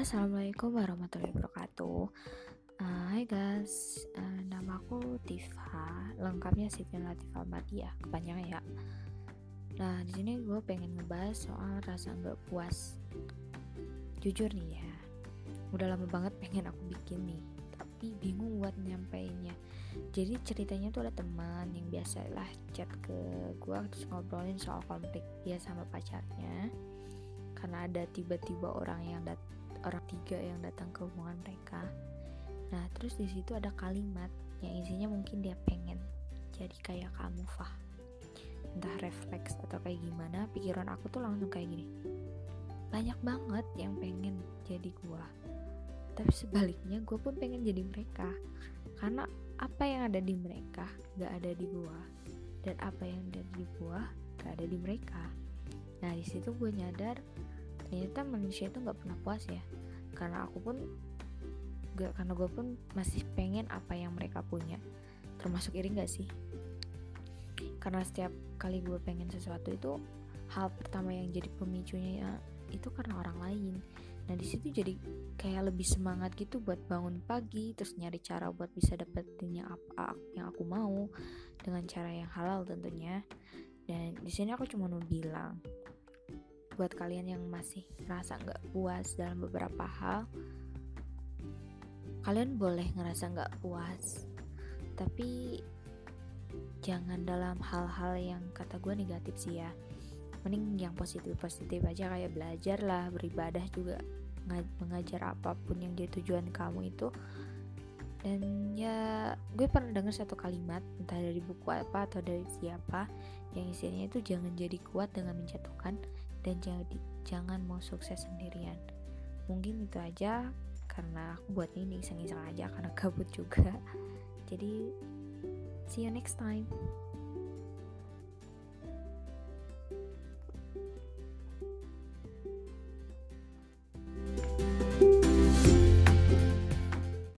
Assalamualaikum warahmatullahi wabarakatuh. Uh, hai guys, uh, nama aku Tifa. Lengkapnya Siti Latifah Madia, kepanjangan ya. Nah, di sini gue pengen ngebahas soal rasa nggak puas. Jujur nih ya, udah lama banget pengen aku bikin nih, tapi bingung buat nyampeinnya. Jadi ceritanya tuh ada teman yang biasalah chat ke gue terus ngobrolin soal konflik dia sama pacarnya karena ada tiba-tiba orang yang dat orang tiga yang datang ke hubungan mereka. Nah terus di situ ada kalimat yang isinya mungkin dia pengen jadi kayak kamu Fah. Entah refleks atau kayak gimana pikiran aku tuh langsung kayak gini. Banyak banget yang pengen jadi gua. Tapi sebaliknya gue pun pengen jadi mereka. Karena apa yang ada di mereka gak ada di gua. Dan apa yang ada di gua gak ada di mereka. Nah di situ gue nyadar ternyata manusia itu nggak pernah puas ya. Karena aku pun gak karena gue pun masih pengen apa yang mereka punya. Termasuk iri gak sih? Karena setiap kali gue pengen sesuatu itu hal pertama yang jadi pemicunya ya, itu karena orang lain. Nah di situ jadi kayak lebih semangat gitu buat bangun pagi terus nyari cara buat bisa dapetin yang apa yang aku mau dengan cara yang halal tentunya. Dan di sini aku cuma mau bilang buat kalian yang masih ngerasa nggak puas dalam beberapa hal kalian boleh ngerasa nggak puas. Tapi jangan dalam hal-hal yang kata gue negatif sih ya. Mending yang positif-positif aja kayak belajar lah beribadah juga mengajar apa pun yang jadi tujuan kamu itu. Dan ya gue pernah dengar satu kalimat entah dari buku apa atau dari siapa yang isinya itu jangan jadi kuat dengan menjatuhkan dan jadi jangan mau sukses sendirian. Mungkin itu aja karena aku buat ini iseng-iseng aja karena kabut juga. Jadi see you next time.